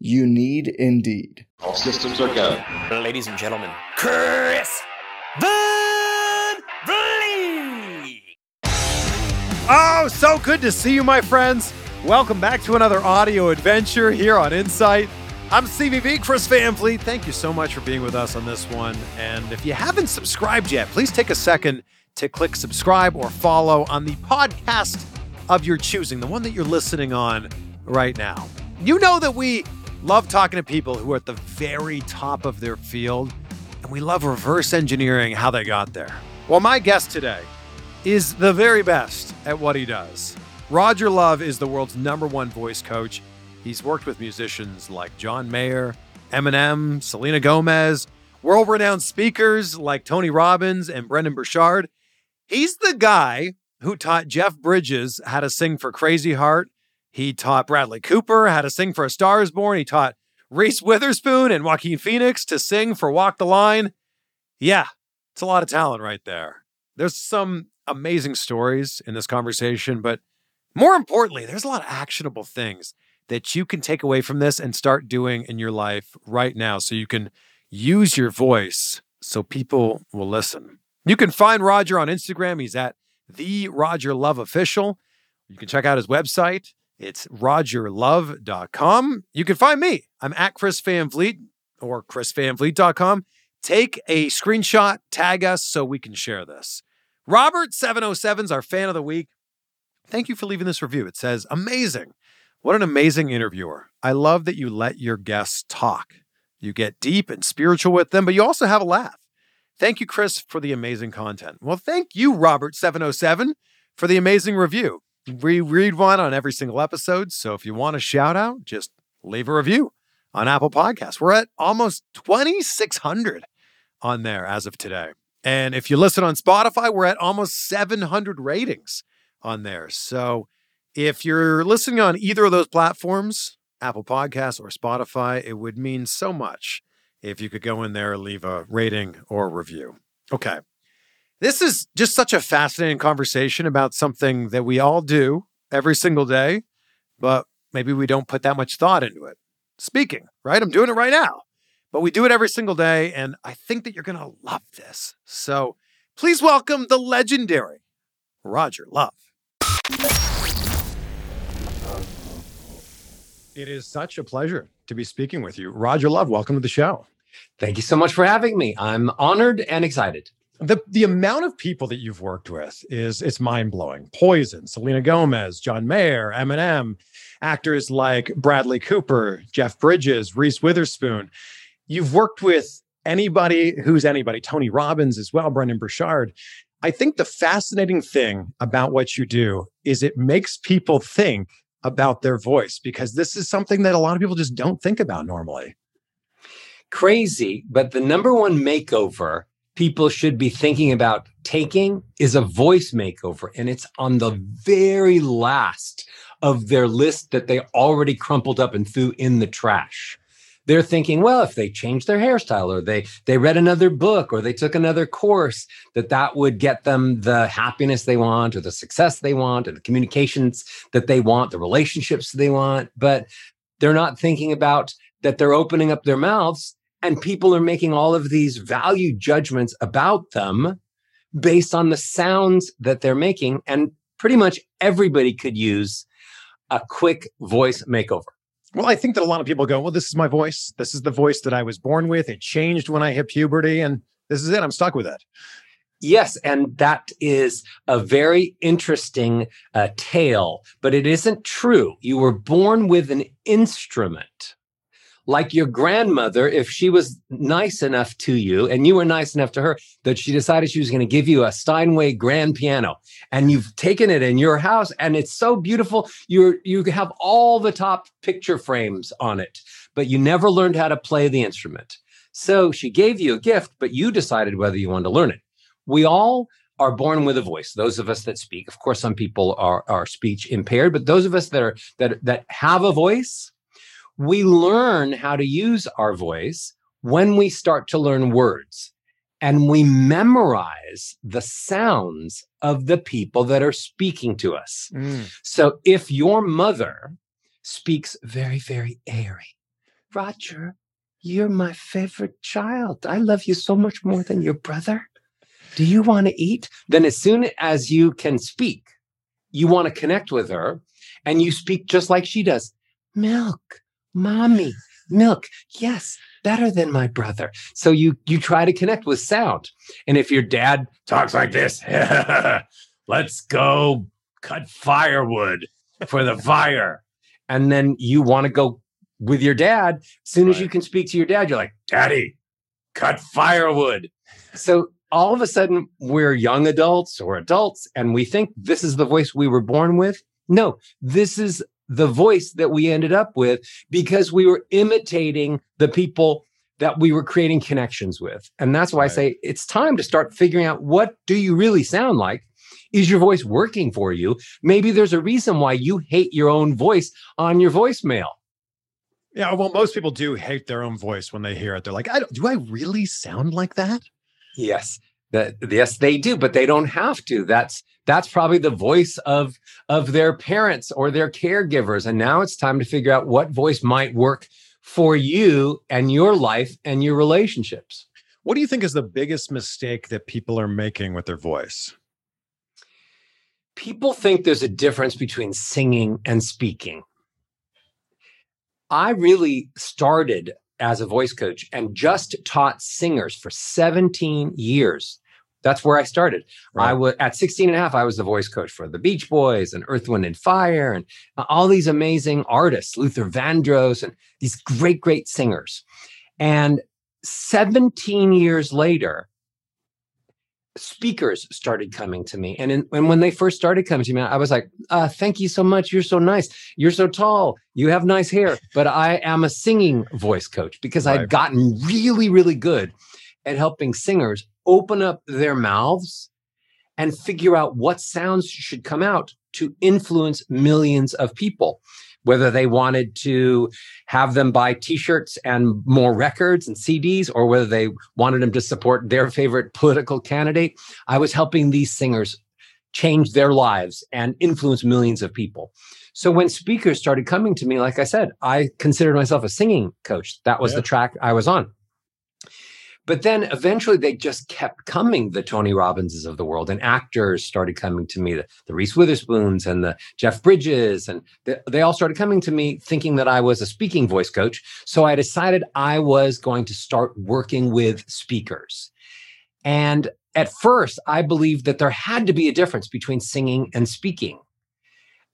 You need Indeed. All systems are go. Ladies and gentlemen, Chris Van Vliet. Oh, so good to see you, my friends. Welcome back to another audio adventure here on Insight. I'm CVV, Chris Van Vliet. Thank you so much for being with us on this one. And if you haven't subscribed yet, please take a second to click subscribe or follow on the podcast of your choosing, the one that you're listening on right now. You know that we love talking to people who are at the very top of their field, and we love reverse engineering how they got there. Well, my guest today is the very best at what he does. Roger Love is the world's number one voice coach. He's worked with musicians like John Mayer, Eminem, Selena Gomez, world renowned speakers like Tony Robbins and Brendan Burchard. He's the guy who taught Jeff Bridges how to sing for Crazy Heart. He taught Bradley Cooper how to sing for A Star is Born. He taught Reese Witherspoon and Joaquin Phoenix to sing for Walk the Line. Yeah, it's a lot of talent right there. There's some amazing stories in this conversation, but more importantly, there's a lot of actionable things that you can take away from this and start doing in your life right now so you can use your voice so people will listen. You can find Roger on Instagram. He's at the Roger Love Official. You can check out his website. It's rogerlove.com. You can find me. I'm at Chris Van Vliet or chrisvanvliet.com. Take a screenshot, tag us so we can share this. Robert707 is our fan of the week. Thank you for leaving this review. It says, Amazing. What an amazing interviewer. I love that you let your guests talk. You get deep and spiritual with them, but you also have a laugh. Thank you, Chris, for the amazing content. Well, thank you, Robert707, for the amazing review. We read one on every single episode. So if you want a shout out, just leave a review on Apple Podcasts. We're at almost 2,600 on there as of today. And if you listen on Spotify, we're at almost 700 ratings on there. So if you're listening on either of those platforms, Apple Podcasts or Spotify, it would mean so much if you could go in there leave a rating or review. Okay. This is just such a fascinating conversation about something that we all do every single day, but maybe we don't put that much thought into it. Speaking, right? I'm doing it right now, but we do it every single day. And I think that you're going to love this. So please welcome the legendary Roger Love. It is such a pleasure to be speaking with you. Roger Love, welcome to the show. Thank you so much for having me. I'm honored and excited. The the amount of people that you've worked with is it's mind-blowing. Poison, Selena Gomez, John Mayer, Eminem, actors like Bradley Cooper, Jeff Bridges, Reese Witherspoon. You've worked with anybody who's anybody, Tony Robbins as well, Brendan Burchard. I think the fascinating thing about what you do is it makes people think about their voice because this is something that a lot of people just don't think about normally. Crazy, but the number one makeover people should be thinking about taking is a voice makeover. And it's on the very last of their list that they already crumpled up and threw in the trash. They're thinking, well, if they change their hairstyle or they they read another book or they took another course, that that would get them the happiness they want or the success they want or the communications that they want, the relationships they want. But they're not thinking about that they're opening up their mouths and people are making all of these value judgments about them based on the sounds that they're making. And pretty much everybody could use a quick voice makeover. Well, I think that a lot of people go, well, this is my voice. This is the voice that I was born with. It changed when I hit puberty, and this is it. I'm stuck with it. Yes, and that is a very interesting uh, tale, but it isn't true. You were born with an instrument like your grandmother, if she was nice enough to you and you were nice enough to her that she decided she was going to give you a Steinway grand piano and you've taken it in your house and it's so beautiful. You're, you have all the top picture frames on it, but you never learned how to play the instrument. So she gave you a gift, but you decided whether you wanted to learn it. We all are born with a voice. Those of us that speak, of course, some people are, are speech impaired, but those of us that are that that have a voice, we learn how to use our voice when we start to learn words and we memorize the sounds of the people that are speaking to us. Mm. So if your mother speaks very, very airy, Roger, you're my favorite child. I love you so much more than your brother. Do you want to eat? Then, as soon as you can speak, you want to connect with her and you speak just like she does. Milk, mommy, milk. Yes, better than my brother. So you you try to connect with sound. And if your dad talks like this, let's go cut firewood for the fire. And then you want to go with your dad. As soon as you can speak to your dad, you're like, Daddy, cut firewood. So all of a sudden, we're young adults or adults, and we think this is the voice we were born with. No, this is the voice that we ended up with because we were imitating the people that we were creating connections with. And that's why right. I say it's time to start figuring out what do you really sound like? Is your voice working for you? Maybe there's a reason why you hate your own voice on your voicemail. Yeah, well, most people do hate their own voice when they hear it. They're like, I do I really sound like that? Yes. That yes, they do, but they don't have to. That's that's probably the voice of of their parents or their caregivers. And now it's time to figure out what voice might work for you and your life and your relationships. What do you think is the biggest mistake that people are making with their voice? People think there's a difference between singing and speaking. I really started as a voice coach and just taught singers for 17 years that's where I started. Right. I was at 16 and a half, I was the voice coach for the Beach Boys and Earth, Wind and Fire and uh, all these amazing artists, Luther Vandross and these great, great singers. And 17 years later, speakers started coming to me. And, in, and when they first started coming to me, I was like, uh, thank you so much. You're so nice. You're so tall. You have nice hair. But I am a singing voice coach because right. I'd gotten really, really good at helping singers open up their mouths and figure out what sounds should come out to influence millions of people. Whether they wanted to have them buy t-shirts and more records and CDs or whether they wanted them to support their favorite political candidate i was helping these singers change their lives and influence millions of people. So when speakers started coming to me like i said i considered myself a singing coach. That was yeah. the track i was on but then eventually they just kept coming, the Tony Robbinses of the world, and actors started coming to me, the, the Reese Witherspoons and the Jeff Bridges, and they, they all started coming to me thinking that I was a speaking voice coach. So I decided I was going to start working with speakers. And at first, I believed that there had to be a difference between singing and speaking.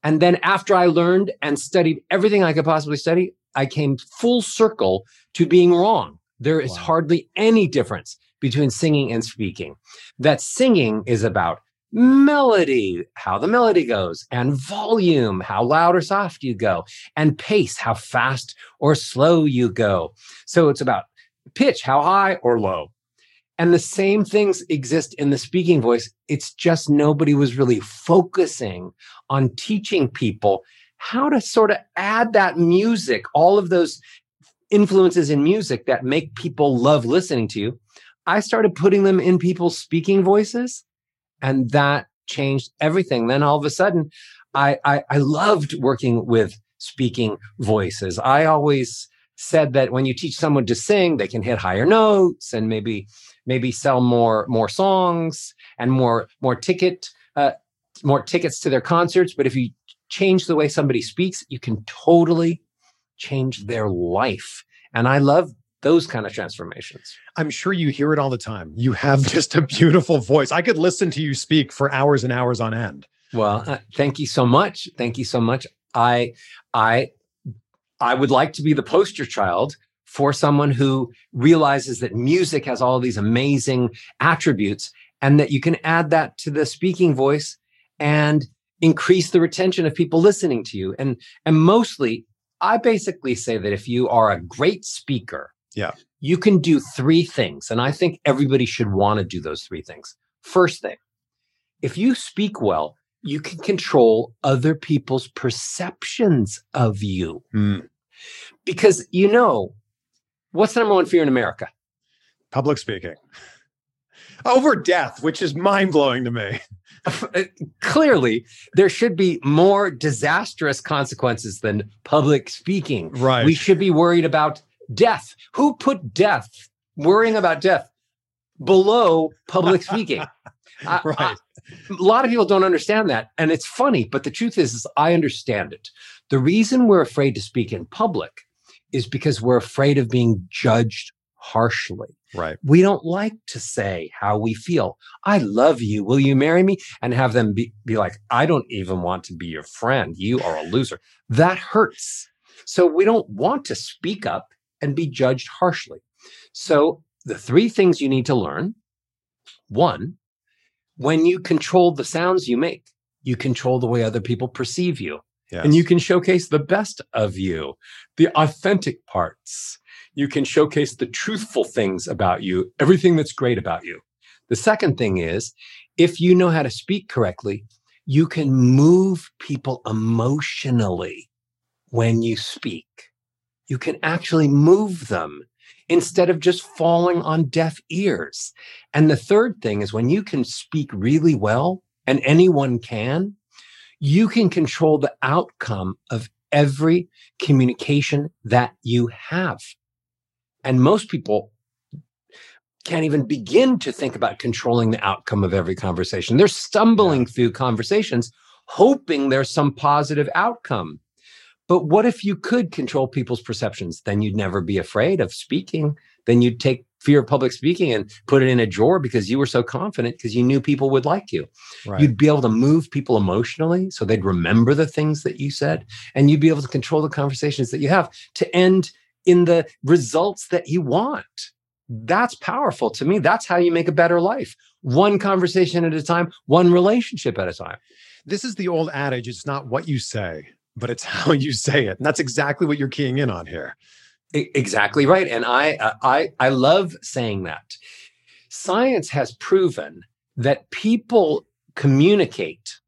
And then after I learned and studied everything I could possibly study, I came full circle to being wrong. There is wow. hardly any difference between singing and speaking. That singing is about melody, how the melody goes, and volume, how loud or soft you go, and pace, how fast or slow you go. So it's about pitch, how high or low. And the same things exist in the speaking voice. It's just nobody was really focusing on teaching people how to sort of add that music, all of those influences in music that make people love listening to you, I started putting them in people's speaking voices, and that changed everything. Then all of a sudden, I, I, I loved working with speaking voices. I always said that when you teach someone to sing, they can hit higher notes and maybe maybe sell more more songs and more more ticket uh, more tickets to their concerts. But if you change the way somebody speaks, you can totally change their life. And I love those kind of transformations. I'm sure you hear it all the time. You have just a beautiful voice. I could listen to you speak for hours and hours on end. Well, uh, thank you so much. Thank you so much. I I I would like to be the poster child for someone who realizes that music has all these amazing attributes and that you can add that to the speaking voice and increase the retention of people listening to you. And and mostly I basically say that if you are a great speaker, yeah. You can do three things and I think everybody should want to do those three things. First thing, if you speak well, you can control other people's perceptions of you. Mm. Because you know, what's the number one fear in America? Public speaking. Over death, which is mind blowing to me. Clearly, there should be more disastrous consequences than public speaking. Right. We should be worried about death. Who put death, worrying about death, below public speaking? right. I, a lot of people don't understand that. And it's funny, but the truth is, is I understand it. The reason we're afraid to speak in public is because we're afraid of being judged harshly. Right. We don't like to say how we feel. I love you. Will you marry me? And have them be, be like, I don't even want to be your friend. You are a loser. That hurts. So we don't want to speak up and be judged harshly. So the three things you need to learn one, when you control the sounds you make, you control the way other people perceive you. Yes. And you can showcase the best of you, the authentic parts. You can showcase the truthful things about you, everything that's great about you. The second thing is, if you know how to speak correctly, you can move people emotionally when you speak. You can actually move them instead of just falling on deaf ears. And the third thing is when you can speak really well, and anyone can, you can control the outcome of every communication that you have. And most people can't even begin to think about controlling the outcome of every conversation. They're stumbling through conversations, hoping there's some positive outcome. But what if you could control people's perceptions? Then you'd never be afraid of speaking. Then you'd take fear of public speaking and put it in a drawer because you were so confident because you knew people would like you. Right. You'd be able to move people emotionally so they'd remember the things that you said. And you'd be able to control the conversations that you have to end in the results that you want. That's powerful to me. That's how you make a better life. One conversation at a time, one relationship at a time. This is the old adage it's not what you say, but it's how you say it. And that's exactly what you're keying in on here. Exactly right. And I, uh, I, I love saying that. Science has proven that people communicate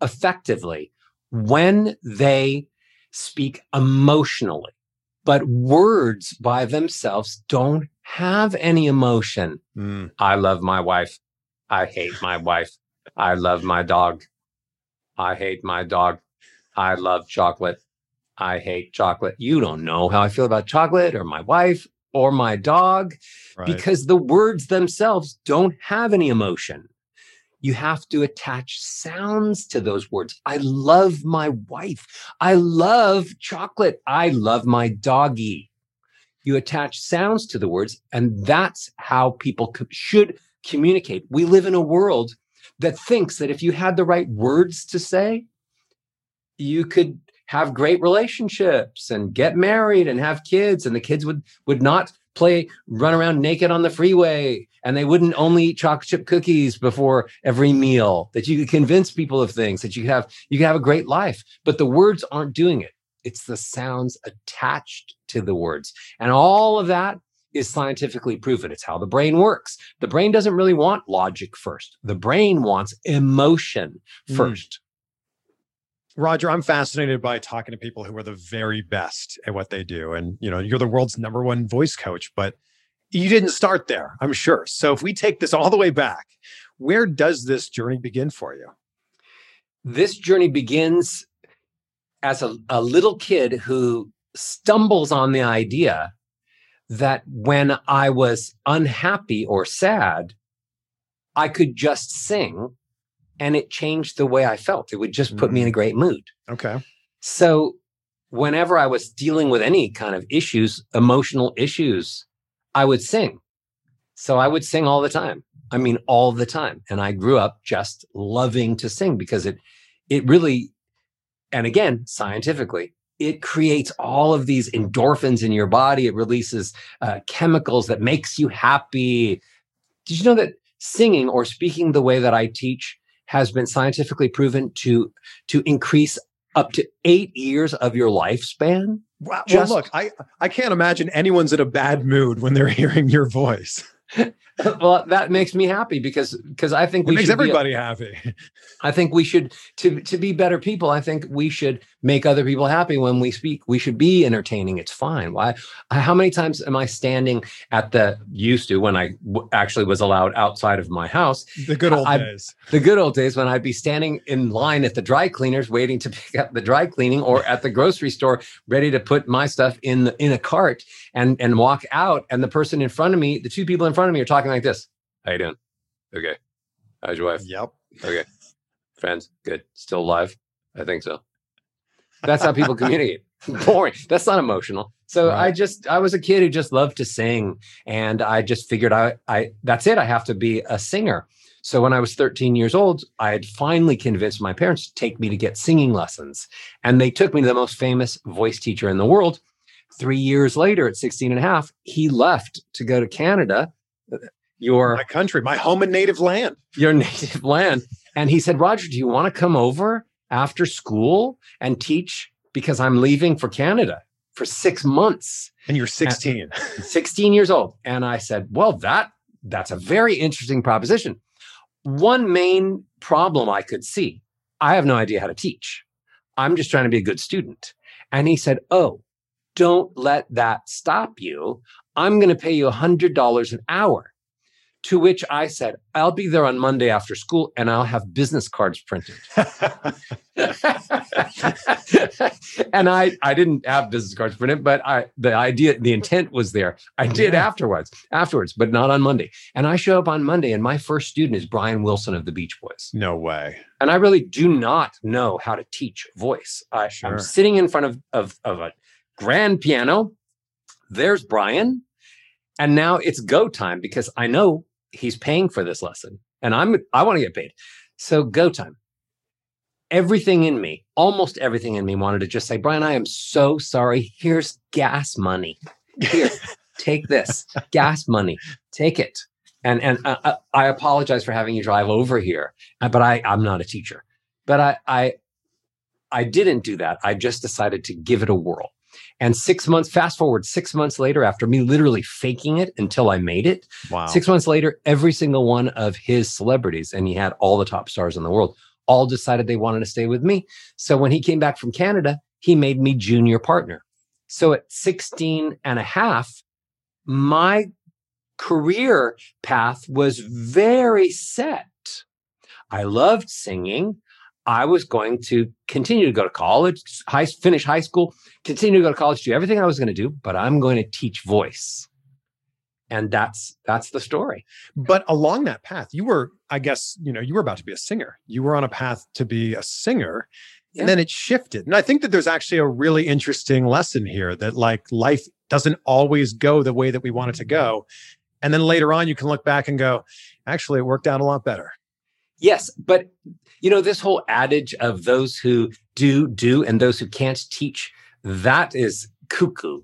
effectively when they speak emotionally, but words by themselves don't have any emotion. Mm. I love my wife. I hate my wife. I love my dog. I hate my dog. I love chocolate. I hate chocolate. You don't know how I feel about chocolate or my wife or my dog Right. because the words themselves don't have any emotion. You have to attach sounds to those words. I love my wife. I love chocolate. I love my doggy. You attach sounds to the words, and that's how people co- should communicate. We live in a world that thinks that if you had the right words to say, you could have great relationships and get married and have kids and the kids would would not play run around naked on the freeway and they wouldn't only eat chocolate chip cookies before every meal. That you could convince people of things that you could have you could have a great life. But the words aren't doing it. It's the sounds attached to the words. And all of that is scientifically proven. It's how the brain works. The brain doesn't really want logic first. The brain wants emotion Mm. first Roger, I'm fascinated by talking to people who are the very best at what they do. And, you know, you're the world's number one voice coach, but you didn't start there, I'm sure. So if we take this all the way back, where does this journey begin for you? this journey begins as a, a little kid who stumbles on the idea that when I was unhappy or sad, I could just sing and it changed the way I felt. It would just put me in a great mood. Okay. So whenever I was dealing with any kind of issues, emotional issues, I would sing. So I would sing all the time. I mean, all the time. And I grew up just loving to sing because it, it really, and again, scientifically, it creates all of these endorphins in your body. It releases uh, chemicals that makes you happy. Did you know that singing or speaking the way that I teach has been scientifically proven to to increase up to eight years of your lifespan? Wow. Just- well, look, I I can't imagine anyone's in a bad mood when they're hearing your voice. well, that makes me happy because because I think It we makes should be- everybody happy. I think we should to to be better people. I think we should make other people happy when we speak. We should be entertaining. It's fine. Why? How many times am I standing at the used to when I w- actually was allowed outside of my house? The good old I- days. The good old days when I'd be standing in line at the dry cleaners waiting to pick up the dry cleaning, or at the grocery store ready to put my stuff in the, in a cart and and walk out, and the person in front of me, the two people in front of me, are talking like this. How you doing? Okay. How's your wife? Yep. Okay. Friends, good. Still alive? I think so. That's how people communicate. Boring. That's not emotional. So I just I was a kid who just loved to sing and I just figured I I that's it. I have to be a singer. So when I was 13 years old, I had finally convinced my parents to take me to get singing lessons. And they took me to the most famous voice teacher in the world. Three years later, at 16 and a half, he left to go to Canada, your My country, my home and native land. your native land. And he said, Roger, do you want to come over after school and teach? Because I'm leaving for Canada for six months, And you're 16. 16 years old. And I said, Well, that that's a very interesting proposition. One main problem I could see, I have no idea how to teach. I'm just trying to be a good student. And he said, Oh, don't let that stop you. I'm going to pay you $100 an hour. To which I said, I'll be there on Monday after school and I'll have business cards printed. and I, I didn't have business cards printed, but I, the idea, the intent was there. I did Yeah. afterwards, afterwards, but not on Monday. And I show up on Monday, and my first student is Brian Wilson of the Beach Boys. no way. And I really do not know how to teach voice. I, Sure. I'm sitting in front of, of, of a grand piano. There's Brian. And now it's go time because I know he's paying for this lesson and I'm I want to get paid. So go time. Everything in me, almost everything in me wanted to just say, Brian, I am so sorry. Here's gas money. Here, take this gas money. Take it. And and uh, uh, I apologize for having you drive over here, uh, but I I'm not a teacher. But I I I didn't do that. I just decided to give it a whirl. And six months, fast forward six months later, after me literally faking it until I made it, Wow. Six months later, every single one of his celebrities, and he had all the top stars in the world, all decided they wanted to stay with me. So when he came back from Canada, he made me junior partner. So at 16 and a half, my career path was very set. I loved singing. I was going to continue to go to college, high, finish high school, continue to go to college, do everything I was going to do, but I'm going to teach voice and that's that's the story But along that path, you were, I guess, you know, you were about to be a singer. You were on a path to be a singer. Yeah. And then it shifted. And I think that there's actually a really interesting lesson here that like life doesn't always go the way that we want it to go. And then later on, you can look back and go, actually, it worked out a lot better. Yes but you know this whole adage of those who do do and those who can't teach that is cuckoo.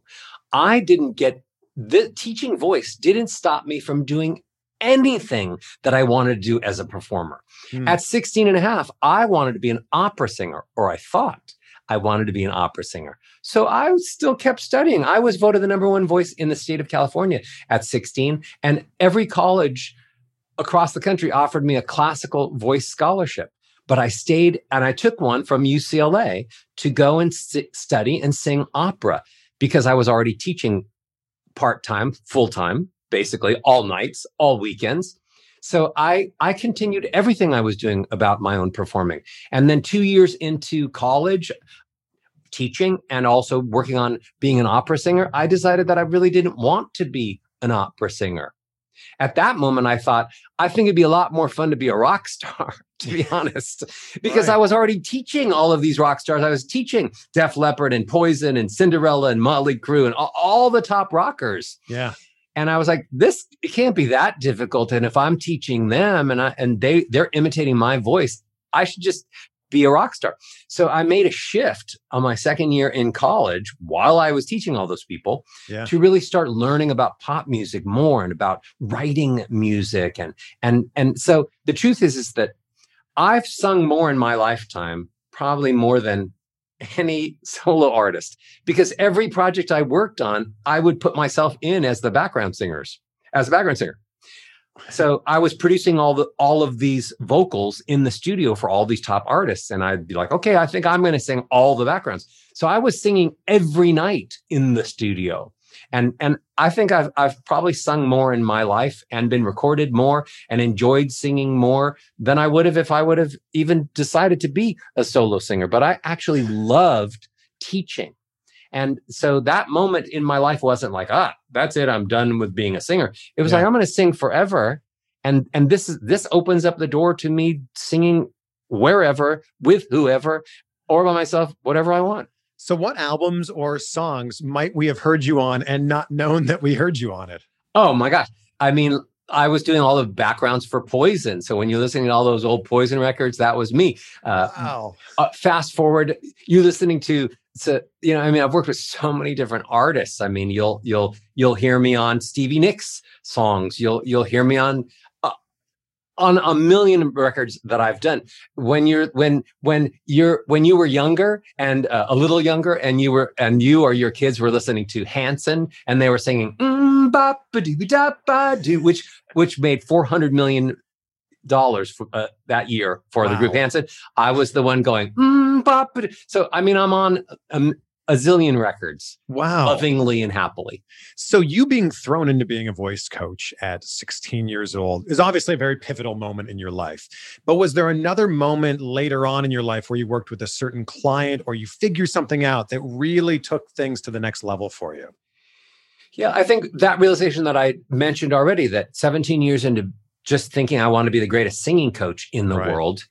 I didn't get the teaching voice didn't stop me from doing anything that i wanted to do as a performer. Hmm. at 16 and a half i wanted to be an opera singer or i thought i wanted to be an opera singer. So i still kept studying. I was voted the number one voice in the state of california at 16 and every college across the country offered me a classical voice scholarship but i stayed and i took one from ucla to go and st- study and sing opera because i was already teaching part-time full-time basically all nights all weekends. So i i continued everything i was doing about my own performing. And then 2 years into college teaching and also working on being an opera singer i decided that i really didn't want to be an opera singer At that moment, I thought, I think it'd be a lot more fun to be a rock star, to be honest, because Right. I was already teaching all of these rock stars. I was teaching Def Leppard and Poison and Cinderella and Motley Crue and all, all the top rockers. Yeah. And I was like, this it can't be that difficult. And if I'm teaching them and I and they they're imitating my voice, I should just be a rock star. So I made a shift on my second year in college while I was teaching all those people Yeah. to really start learning about pop music more and about writing music and and and so the truth is is that I've sung more in my lifetime, probably more than any solo artist, because every project I worked on, I would put myself in as the background singers, as a background singer. So I was producing all the all of these vocals in the studio for all these top artists, and I'd be like, okay, I think I'm going to sing all the backgrounds. So I was singing every night in the studio, and and I think I've I've probably sung more in my life and been recorded more and enjoyed singing more than I would have if I would have even decided to be a solo singer. But I actually loved teaching. And so that moment in my life wasn't like, ah, that's it, I'm done with being a singer. It was Yeah. like I'm going to sing forever. And and this is this opens up the door to me singing wherever, with whoever, or by myself, whatever I want. So, what albums or songs might we have heard you on and not known that we heard you on it? Oh my gosh. I mean, I was doing all the backgrounds for Poison. So when you're listening to all those old Poison records, that was me. Uh, Wow. uh, fast forward, you listening to so you know, I mean, I've worked with so many different artists. I mean, you'll you'll you'll hear me on Stevie Nicks songs. You'll you'll hear me on on a million records that I've done. When you're when when you're when you were younger and uh, a little younger, and you were and you or your kids were listening to Hanson, and they were singing mm, ba doo da ba doo, which which made four hundred million dollars for uh, that year for the group Hanson. I was the one going, mm, ba, so I mean, I'm on a, a zillion records, Wow. lovingly and happily. So, you being thrown into being a voice coach at 16 years old is obviously a very pivotal moment in your life. But was there another moment later on in your life where you worked with a certain client or you figured something out that really took things to the next level for you? Yeah, I think that realization that I mentioned already that 17 years into just thinking I want to be the greatest singing coach in the Right. world,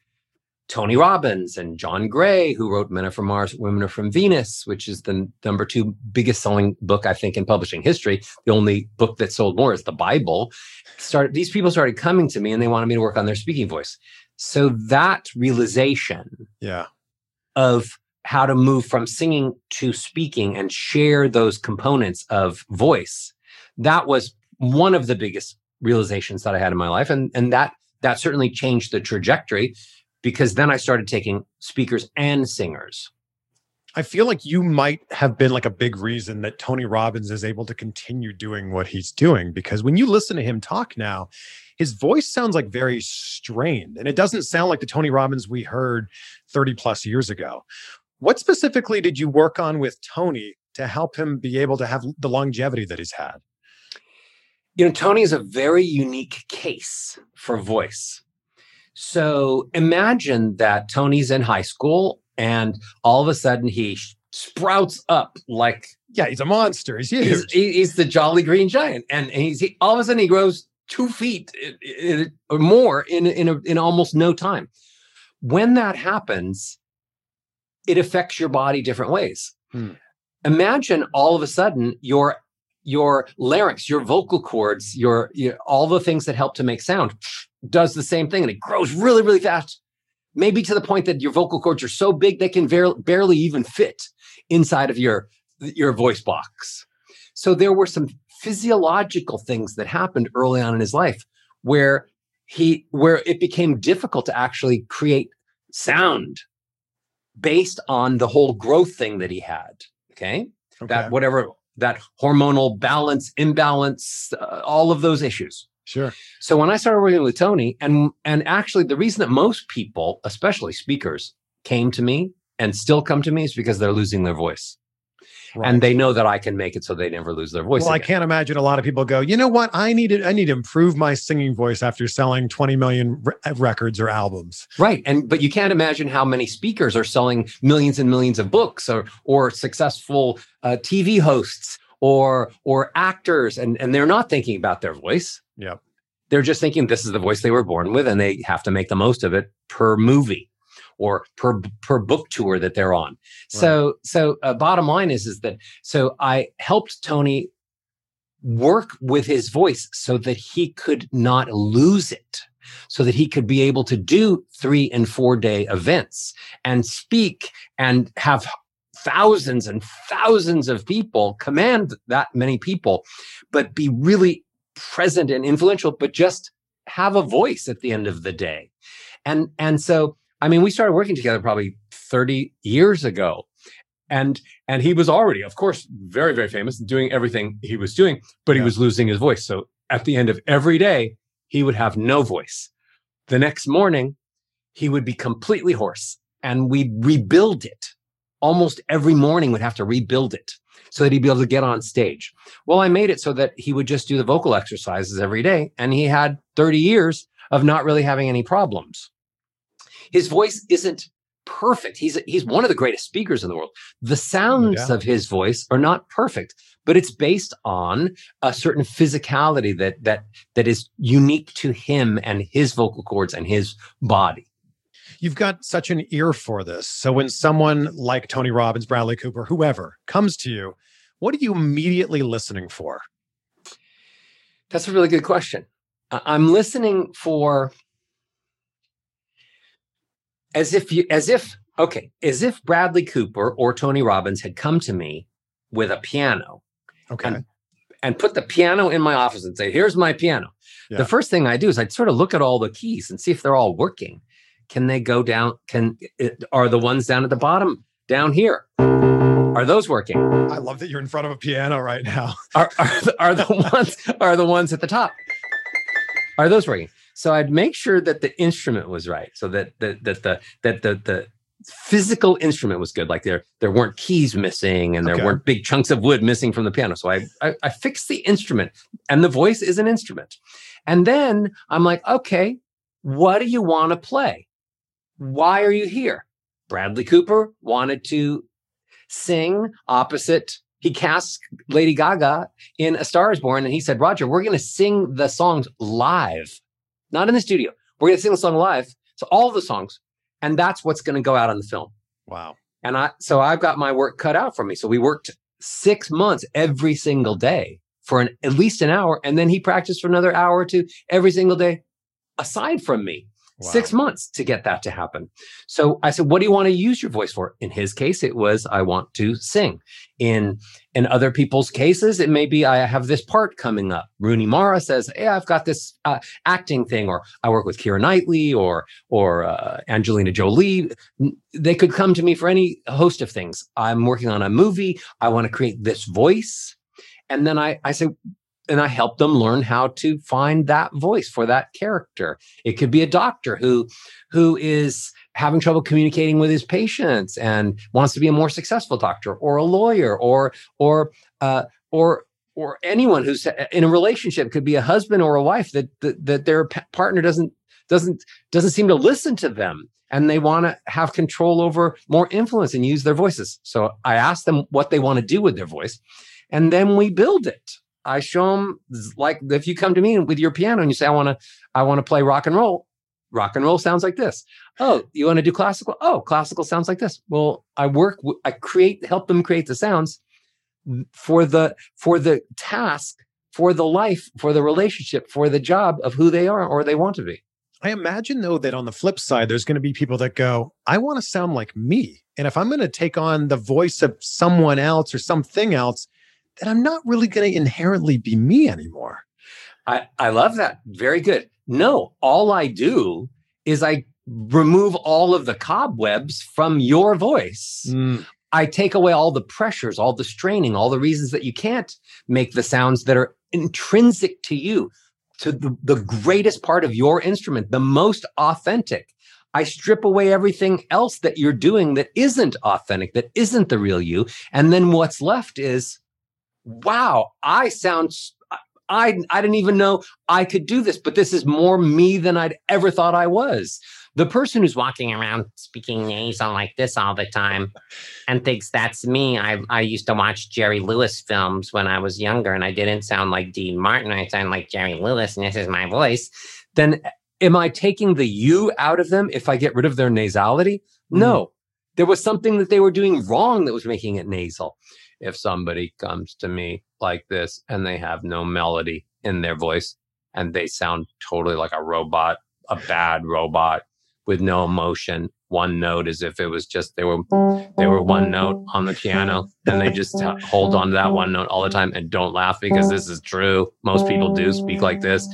Tony Robbins and John Gray, who wrote Men Are From Mars, Women Are From Venus, which is the number two biggest selling book, I think, in publishing history. The only book that sold more is the Bible. Started these people started coming to me and they wanted me to work on their speaking voice. So that realization Yeah. of how to move from singing to speaking and share those components of voice that was one of the biggest realizations that i had in my life and and that that certainly changed the trajectory because then i started taking speakers and singers I feel like you might have been like a big reason that Tony Robbins is able to continue doing what he's doing because when you listen to him talk now, his voice sounds like very strained and it doesn't sound like the Tony Robbins we heard 30 plus years ago. What specifically did you work on with Tony to help him be able to have the longevity that he's had? you know tony is a very unique case for voice so imagine that tony's in high school and all of a sudden he sprouts up like Yeah, he's a monster. He's huge. he's, he's the Jolly Green Giant, and he's he, all of a sudden he grows two feet i- i- or more in in a, in almost no time. When that happens, it affects your body different ways. Hmm. Imagine all of a sudden your your larynx, your vocal cords, your, your all the things that help to make sound does the same thing, and it grows really really fast. Maybe to the point that your vocal cords are so big they can ver- barely even fit inside of your your voice box. So there were some physiological things that happened early on in his life where he where it became difficult to actually create sound based on the whole growth thing that he had. Okay? That whatever that hormonal balance, imbalance, uh, all of those issues. Sure. So when I started working with Tony, and and actually the reason that most people, especially speakers, came to me and still come to me is because they're losing their voice. Right. And they know that I can make it so they never lose their voice. well, I can't imagine a lot of people go, you know what? I need to, I need to improve my singing voice after selling 20 million re- records or albums. Right. And but you can't imagine how many speakers are selling millions and millions of books or or successful uh, TV hosts or or actors and and they're not thinking about their voice Yep. they're just thinking this is the voice they were born with and they have to make the most of it per movie or per per book tour that they're on so so uh, bottom line is is that so i helped tony work with his voice so that he could not lose it so that he could be able to do three and four day events and speak and have thousands and thousands of people command that many people but be really present and influential but just have a voice at the end of the day. And and so i mean we started working together probably 30 years ago. And and he was already of course very very famous doing everything he was doing but he was losing his voice. So at the end of every day he would have no voice. The next morning he would be completely hoarse and we'd rebuild it. Almost every morning would have to rebuild it so that he'd be able to get on stage. Well i made it so that he would just do the vocal exercises every day and he had 30 years of not really having any problems. His voice isn't perfect. He's he's one of the greatest speakers in the world. The sounds doubt. of his voice are not perfect but it's based on a certain physicality that that that is unique to him and his vocal cords and his body You've got such an ear for this. So when someone like Tony Robbins, Bradley Cooper, whoever comes to you, what are you immediately listening for? That's a really good question. I'm listening for as if you as if okay, as if Bradley Cooper or Tony Robbins had come to me with a piano Okay. And- and put the piano in my office and say, "Here's my piano." Yeah. The first thing I do is I'd sort of look at all the keys and see if they're all working. Can they go down? Can are the ones down at the bottom down here? Are those working? I love that you're in front of a piano right now. are are the, are the ones are the ones at the top are those working so i'd make sure that the instrument was right so that that that the that the the physical instrument was good like there there weren't keys missing and there Okay. weren't big chunks of wood missing from the piano so I, I i fixed the instrument and the voice is an instrument and then i'm like okay what do you want to play why are you here bradley cooper wanted to sing opposite he cast Lady Gaga in A Star is Born, and he said, Roger, we're going to sing the songs live, not in the studio. We're going to sing the song live. So all the songs, and that's what's going to go out on the film. Wow. And I, so I've got my work cut out for me. So we worked six months every single day for an, at least an hour, and then he practiced for another hour or two every single day, aside from me Wow. six months to get that to happen. So I said, "What do you want to use your voice for?" In his case, it was I want to sing. In in other people's cases, it may be I have this part coming up. Rooney Mara says, "Hey, I've got this uh, acting thing," or I work with Keira Knightley or or uh, Angelina Jolie. They could come to me for any host of things. I'm working on a movie. I want to create this voice, and then I I say. And I help them learn how to find that voice for that character. It could be a doctor who who is having trouble communicating with his patients and wants to be a more successful doctor or a lawyer or or uh, or or anyone who's in a relationship could be a husband or a wife that that, that their partner doesn't doesn't doesn't seem to listen to them and they want to have control over more influence and use their voices so i ask them what they want to do with their voice and then we build it i show them like if you come to me with your piano and you say i want to i want to play rock and roll rock and roll sounds like this. Oh you want to do classical? Oh classical sounds like this. Well i work I create help them create the sounds for the for the task for the life for the relationship for the job of who they are or they want to be. I imagine though that on the flip side, there's going to be people that go, I want to sound like me. And if I'm going to take on the voice of someone else or something else, then I'm not really going to inherently be me anymore. I, I love that. Very good. No, all I do is I remove all of the cobwebs from your voice. Mm, I take away all the pressures, all the straining, all the reasons that you can't make the sounds that are intrinsic to you, to the, the greatest part of your instrument, the most authentic. I strip away everything else that you're doing that isn't authentic, that isn't the real you. And then what's left is, wow, I sound I I didn't even know I could do this, but this is more me than I'd ever thought I was. The person who's walking around speaking nasal like this all the time and thinks that's me. I, I used to watch Jerry Lewis films when I was younger and I didn't sound like Dean Martin. I sound like Jerry Lewis and this is my voice. Then eh, am I taking the you out of them if I get rid of their nasality? Mm-hmm. No. There was something that they were doing wrong that was making it nasal. If somebody comes to me like this and they have no melody in their voice and they sound totally like a robot, a bad robot with no emotion, one note as if it was just they were they were one note on the piano and they just hold on to that one note all the time and don't laugh because this is true. Most people do speak like this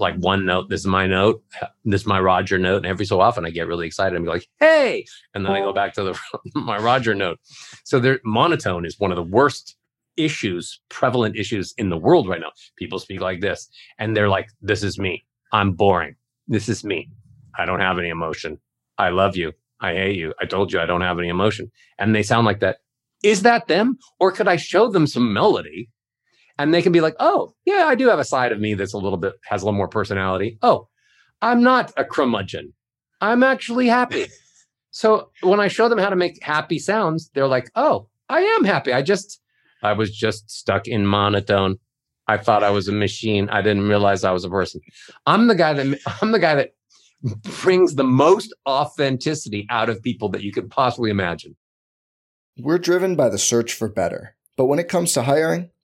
like one note. This is my note. This is my Roger note. And every so often I get really excited and be like, hey. And then I go oh. back to the my Roger note. So their monotone is one of the worst issues, prevalent issues in the world right now. People speak like this. And they're like, this is me. I'm boring. This is me. I don't have any emotion. I love you. I hate you. I told you I don't have any emotion. And they sound like that. Is that them? Or could I show them some melody and they can be like, oh, yeah, I do have a side of me that's a little bit has a little more personality. Oh, I'm not a curmudgeon. I'm actually happy. so when I show them how to make happy sounds, they're like, oh, I am happy. I just, I was just stuck in monotone. I thought I was a machine. I didn't realize I was a person. I'm the guy that I'm the guy that brings the most authenticity out of people that you could possibly imagine. We're driven by the search for better. But when it comes to hiring,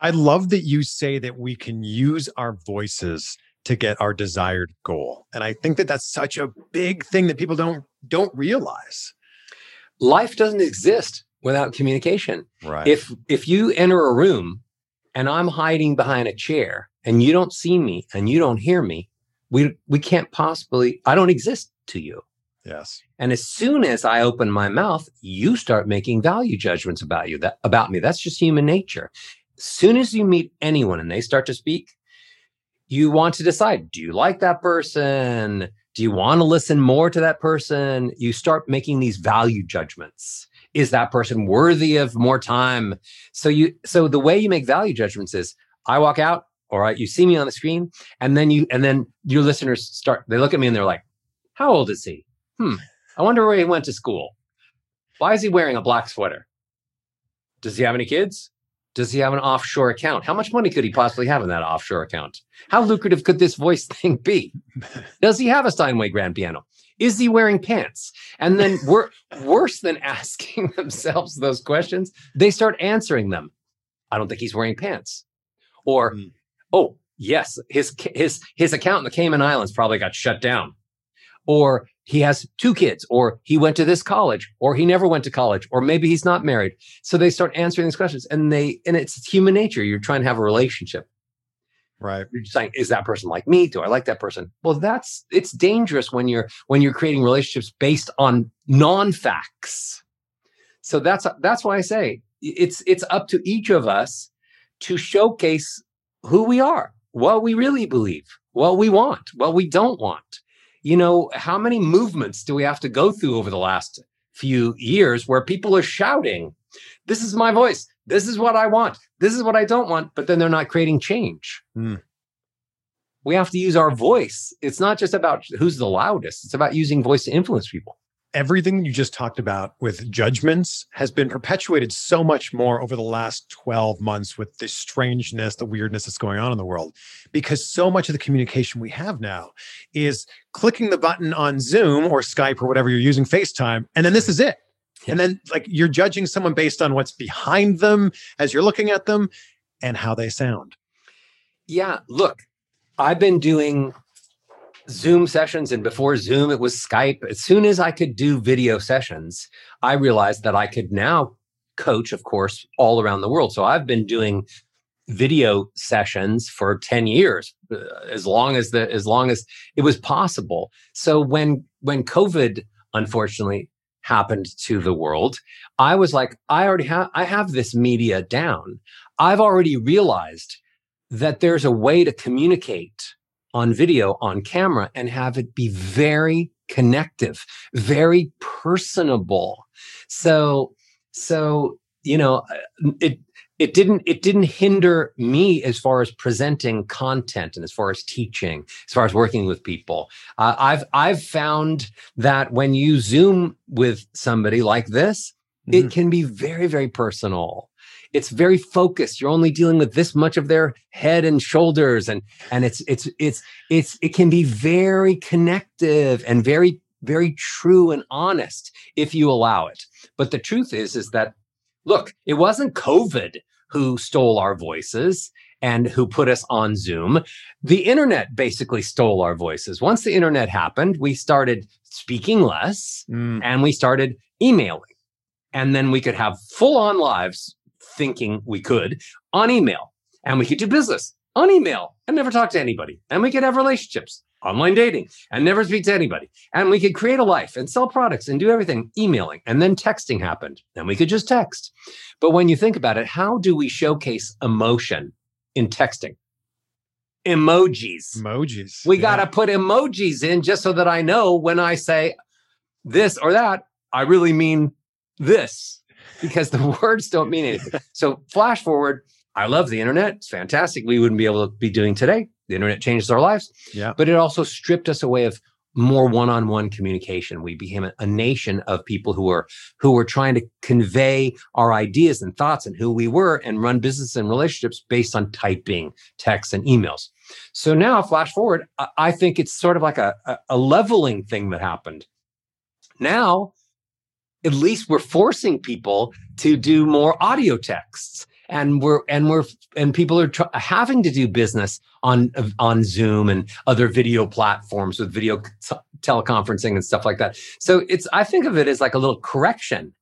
I love that you say that we can use our voices to get our desired goal. And I think that that's such a big thing that people don't don't realize. Life doesn't exist without communication. Right. If if you enter a room and I'm hiding behind a chair and you don't see me and you don't hear me, we we can't possibly I don't exist to you. yes. And as soon as I open my mouth, you start making value judgments about you, that about me. That's just human nature. Soon as you meet anyone and they start to speak, you want to decide, do you like that person? Do you want to listen more to that person? You start making these value judgments. Is that person worthy of more time? So you so the way you make value judgments is I walk out, all right, you see me on the screen, and then you and then your listeners start they look at me and they're like, How old is he? Hmm. I wonder where he went to school. Why is he wearing a black sweater? Does he have any kids? Does he have an offshore account? How much money could he possibly have in that offshore account? How lucrative could this voice thing be? Does he have a Steinway grand piano? Is he wearing pants? And then wor- worse than asking themselves those questions, they start answering them. I don't think he's wearing pants. Or, Mm. oh, yes, his his his account in the Cayman Islands probably got shut down. Or he has two kids, or he went to this college, or he never went to college, or maybe he's not married. So they start answering these questions, and they and it's human nature. You're trying to have a relationship. Right. You're just saying, is that person like me? Do I like that person? Well, that's it's dangerous when you're when you're creating relationships based on non-facts. So that's that's why I say it's it's up to each of us to showcase who we are, what we really believe, what we want, what we don't want. You know, how many movements do we have to go through over the last few years where people are shouting, This is my voice. This is what I want. This is what I don't want. But then they're not creating change. Hmm. We have to use our voice. It's not just about who's the loudest, it's about using voice to influence people. Everything you just talked about with judgments has been perpetuated so much more over the last 12 months with the strangeness, the weirdness that's going on in the world. Because so much of the communication we have now is clicking the button on Zoom or Skype or whatever you're using, FaceTime, and then this is it. And then like you're judging someone based on what's behind them as you're looking at them and how they sound. Yeah, look, I've been doing Zoom sessions, and before Zoom, it was Skype. As soon as I could do video sessions, I realized that I could now coach, of course, all around the world. So I've been doing video sessions for 10 years uh, as long as the as long as it was possible so when when covid unfortunately happened to the world i was like i already have i have this media down i've already realized that there's a way to communicate on video on camera and have it be very connective very personable. So so you know uh, it it didn't it didn't hinder me as far as presenting content and as far as teaching as far as working with people. Uh, i've i've found that when you zoom with somebody like this mm-hmm. it can be very very personal it's very focused you're only dealing with this much of their head and shoulders and and it's it's it's it's it can be very connective and very very true and honest if you allow it but the truth is is that look it wasn't covid who stole our voices and who put us on Zoom. The internet basically stole our voices. Once the internet happened, we started speaking less mm. and we started emailing. And then we could have full on lives thinking we could on email and we could do business on email and never talk to anybody. And we could have relationships online dating and never speak to anybody. And we could create a life and sell products and do everything emailing. And then texting happened. And we could just text. But when you think about it, how do we showcase emotion in texting? Emojis. Emojis. We yeah. got to put emojis in just so that I know when I say this or that, I really mean this because the words don't mean anything. so, flash forward, I love the internet. It's fantastic. We wouldn't be able to be doing today. The internet changes our lives. Yeah. But it also stripped us away of more one-on-one communication. We became a, a, nation of people who were who were trying to convey our ideas and thoughts and who we were and run business and relationships based on typing, texts, and emails. So now, flash forward, I, I think it's sort of like a, a, a leveling thing that happened. Now, at least we're forcing people to do more audio texts and we're and we're and people are tr- having to do business on on Zoom and other video platforms with video t- teleconferencing and stuff like that. So it's I think of it as like a little correction.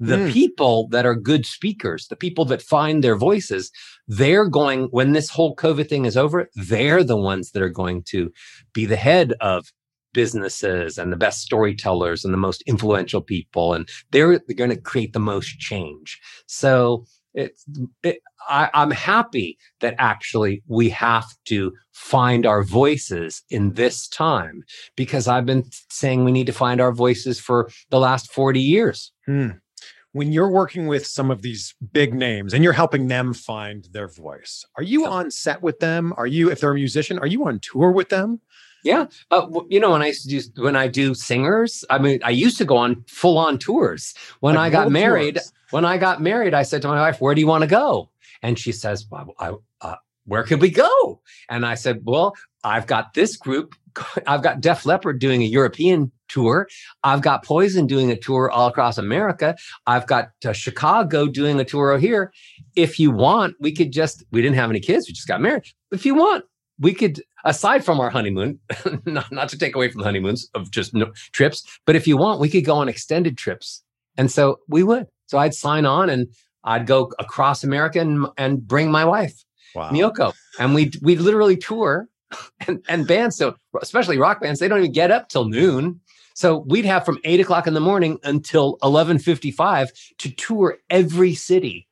The mm. people that are good speakers, the people that find their voices, they're going when this whole COVID thing is over, they're the ones that are going to be the head of businesses and the best storytellers and the most influential people and they're, they're going to create the most change. So it's it, I, i'm happy that actually we have to find our voices in this time because i've been saying we need to find our voices for the last 40 years. Hmm. when you're working with some of these big names and you're helping them find their voice are you on set with them? Are you if they're a musician are you on tour with them yeah, uh, you know when I used to do when I do singers, I mean I used to go on full on tours. When like I got married, tours. when I got married, I said to my wife, "Where do you want to go?" And she says, well, I, uh, "Where could we go?" And I said, "Well, I've got this group. I've got Def Leppard doing a European tour. I've got Poison doing a tour all across America. I've got uh, Chicago doing a tour here. If you want, we could just, we didn't have any kids. We just got married. If you want, we could aside from our honeymoon not, not to take away from the honeymoons of just no, trips but if you want we could go on extended trips. And so we would. So i'd sign on and i'd go across america and, and bring my wife wow. miyoko. And we we literally tour and, and bands. So especially rock bands they don't even get up till noon. So we'd have from 8 o'clock in the morning until 11.55 to tour every city.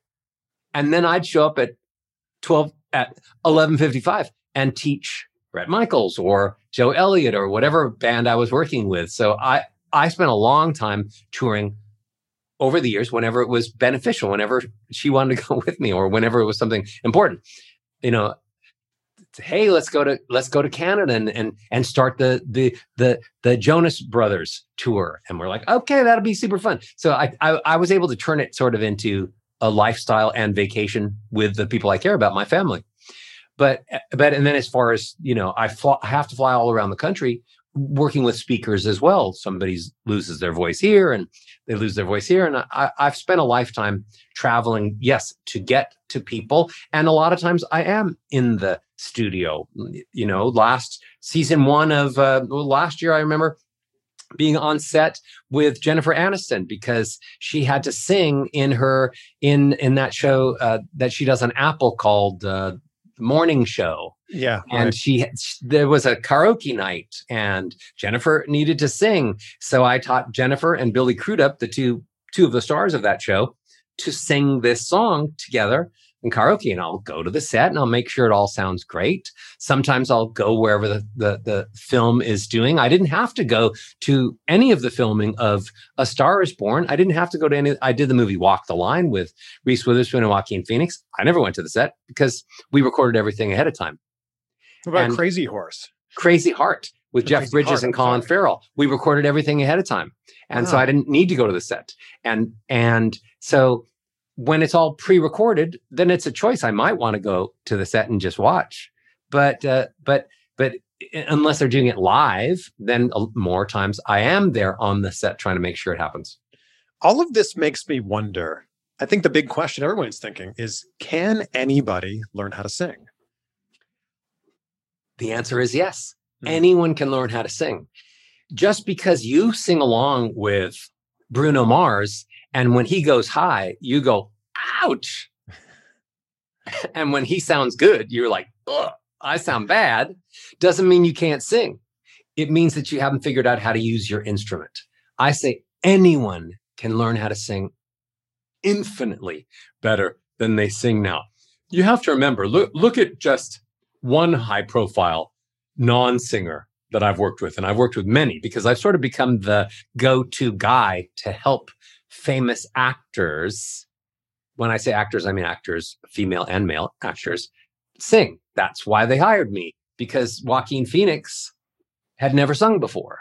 And then i'd show up at 12 at 11.55 and teach Bret Michaels or Joe Elliott or whatever band I was working with. So I I spent a long time touring over the years whenever it was beneficial, whenever she wanted to go with me or whenever it was something important. You know, hey, let's go to let's go to Canada and and and start the the the the Jonas Brothers tour. And we're like, okay, that'll be super fun. So I I, I was able to turn it sort of into a lifestyle and vacation with the people I care about, my family but but and then as far as you know I, have to fly all around the country working with speakers as well. Somebody loses their voice here and they lose their voice here. And I, I've spent a lifetime traveling, yes, to get to people. And a lot of times I am in the studio. You know, last season one of uh, last year, I remember being on set with Jennifer Aniston because she had to sing in her in in that show uh, that she does on Apple called uh, Morning Show. Yeah, and right. she there was a karaoke night, and Jennifer needed to sing, so I taught Jennifer and Billy Crudup, the two two of the stars of that show, to sing this song together in karaoke and I'll go to the set and I'll make sure it all sounds great. Sometimes I'll go wherever the, the, the, film is doing. I didn't have to go to any of the filming of A Star is Born. I didn't have to go to any, I did the movie Walk the Line with Reese Witherspoon and Joaquin Phoenix. I never went to the set because we recorded everything ahead of time. What about And- Crazy Horse? Crazy Heart with The Jeff Bridges Heart, and Colin. Farrell. We recorded everything ahead of time. And so I didn't need to go to the set. And and so when it's all pre-recorded, then it's a choice. I might want to go to the set and just watch. But uh, but but unless they're doing it live, then more times I am there on the set trying to make sure it happens. All of this makes me wonder. I think the big question everyone's thinking is can anybody learn how to sing? The answer is yes. Hmm. Anyone can learn how to sing. Just because you sing along with Bruno Mars and when he goes high, you go, ouch. and when he sounds good, you're like, Ugh, I sound bad. Doesn't mean you can't sing. It means that you haven't figured out how to use your instrument. I say anyone can learn how to sing infinitely better than they sing now. You have to remember, look, look at just one high profile non singer that I've worked with. And I've worked with many because I've sort of become the go to guy to help famous actors. When I say actors, I mean actors, female and male actors, sing. That's why they hired me because Joaquin Phoenix had never sung before.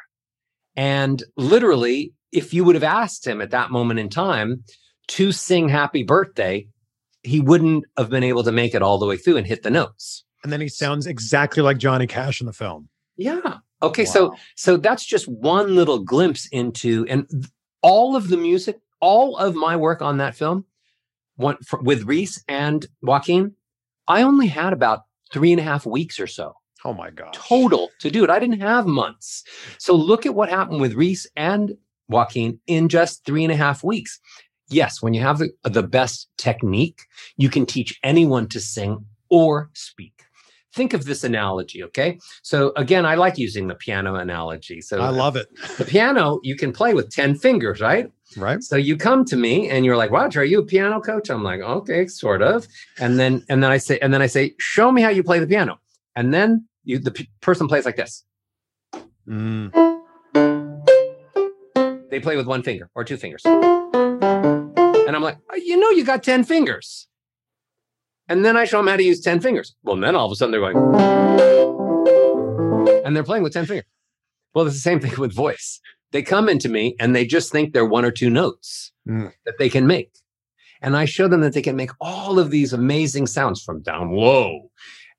And literally, if you would have asked him at that moment in time to sing Happy Birthday, he wouldn't have been able to make it all the way through and hit the notes. And then he sounds exactly like Johnny Cash in the film. Yeah. Okay. So Wow. so that's just one little glimpse into and all of the music, all of my work on that film, one for, with Reese and Joaquin, I only had about three and a half weeks or so Oh my god. total to do it. I didn't have months. So look at what happened with Reese and Joaquin in just three and a half weeks. Yes, when you have the, the best technique, you can teach anyone to sing or speak. Think of this analogy, okay? So again, I like using the piano analogy. So I love it. the piano you can play with 10 fingers, right? Right? So you come to me and you're like, Roger, are you a piano coach? I'm like, okay, sort of. And then and then I say, and then I say, show me how you play the piano. And then you the p- person plays like this. Mm. They play with one finger or two fingers. And I'm like, "Oh, you know, you got 10 fingers. And then I show them how to use 10 fingers. Well, then all of a sudden they're going, and they're playing with 10 fingers. Well, it's the same thing with voice. They come into me and they just think they're one or two notes Mm. that they can make. And I show them that they can make all of these amazing sounds from down low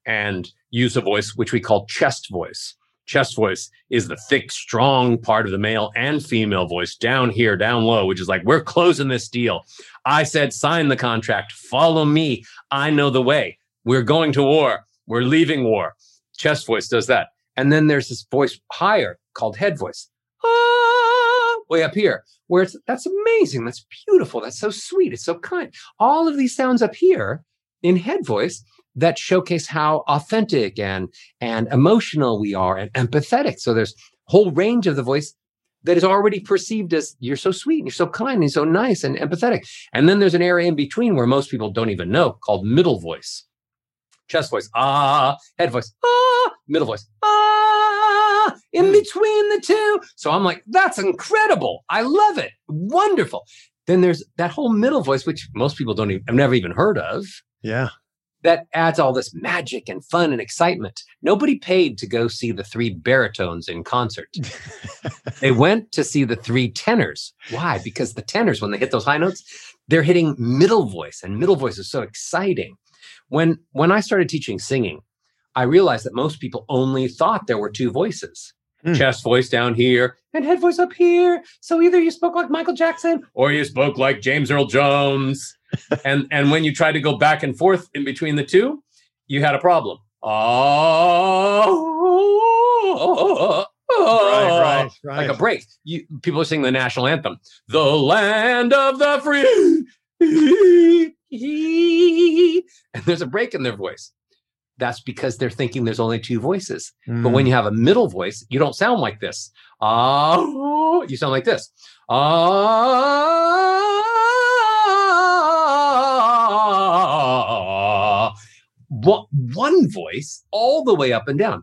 and use a voice which we call chest voice. Chest voice is the thick, strong part of the male and female voice down here, down low, which is like, we're closing this deal. I said, sign the contract, follow me. I know the way. We're going to war. We're leaving war. Chest voice does that. And then there's this voice higher called head voice. Ah, way up here, where it's that's amazing. That's beautiful. That's so sweet. It's so kind. All of these sounds up here in head voice that showcase how authentic and and emotional we are and empathetic. So there's whole range of the voice that is already perceived as you're so sweet and you're so kind and so nice and empathetic. And then there's an area in between where most people don't even know called middle voice. Chest voice, ah, head voice, ah, middle voice, ah, in between the two. So I'm like, that's incredible. I love it. Wonderful. Then there's that whole middle voice, which most people don't even, I've never even heard of Yeah. That adds all this magic and fun and excitement. Nobody paid to go see the three baritones in concert. they went to see the three tenors. Why? Because the tenors, when they hit those high notes, they're hitting middle voice, and middle voice is so exciting. When when I started teaching singing, I realized that most people only thought there were two voices. Hmm. chest voice down here and head voice up here. So either you spoke like Michael Jackson or you spoke like James Earl Jones. And and when you tried to go back and forth in between the two, you had a problem. Oh, Right, right, right. like a break. You people are singing the national anthem, "The Land of the Free," and there's a break in their voice. That's because they're thinking there's only two voices. But Mm. when you have a middle voice, you don't sound like this. Ah, you sound like this. Ah, one, one voice all the way up and down.